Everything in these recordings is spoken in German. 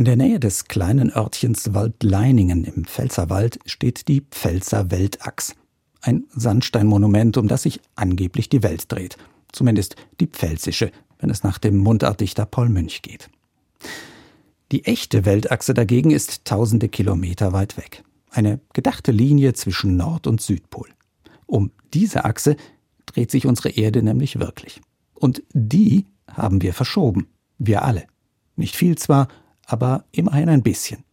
In der Nähe des kleinen Örtchens Waldleiningen im Pfälzerwald steht die Pfälzer Weltachs. Ein Sandsteinmonument, um das sich angeblich die Welt dreht. Zumindest die pfälzische, wenn es nach dem Mundartdichter Paul Münch geht. Die echte Weltachse dagegen ist tausende Kilometer weit weg. Eine gedachte Linie zwischen Nord- und Südpol. Um diese Achse dreht sich unsere Erde nämlich wirklich. Und die haben wir verschoben. Wir alle. Nicht viel zwar, aber immerhin ein bisschen.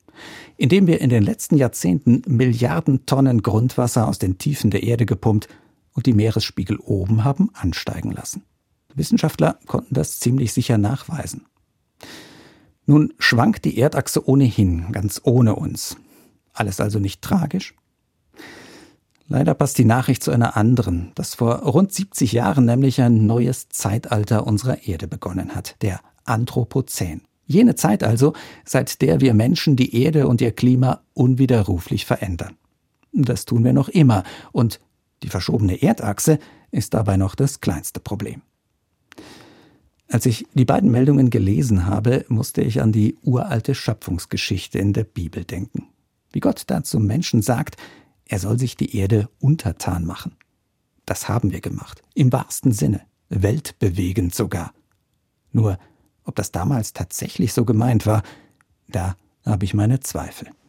Indem wir in den letzten Jahrzehnten Milliarden Tonnen Grundwasser aus den Tiefen der Erde gepumpt und die Meeresspiegel oben haben ansteigen lassen. Wissenschaftler konnten das ziemlich sicher nachweisen. Nun schwankt die Erdachse ohnehin, ganz ohne uns. Alles also nicht tragisch? Leider passt die Nachricht zu einer anderen, dass vor rund 70 Jahren nämlich ein neues Zeitalter unserer Erde begonnen hat, der Anthropozän. Jene Zeit also, seit der wir Menschen die Erde und ihr Klima unwiderruflich verändern. Das tun wir noch immer, und die verschobene Erdachse ist dabei noch das kleinste Problem. Als ich die beiden Meldungen gelesen habe, musste ich an die uralte Schöpfungsgeschichte in der Bibel denken. Wie Gott da zum Menschen sagt, er soll sich die Erde untertan machen. Das haben wir gemacht, im wahrsten Sinne, weltbewegend sogar. Nur ob das damals tatsächlich so gemeint war, da habe ich meine Zweifel.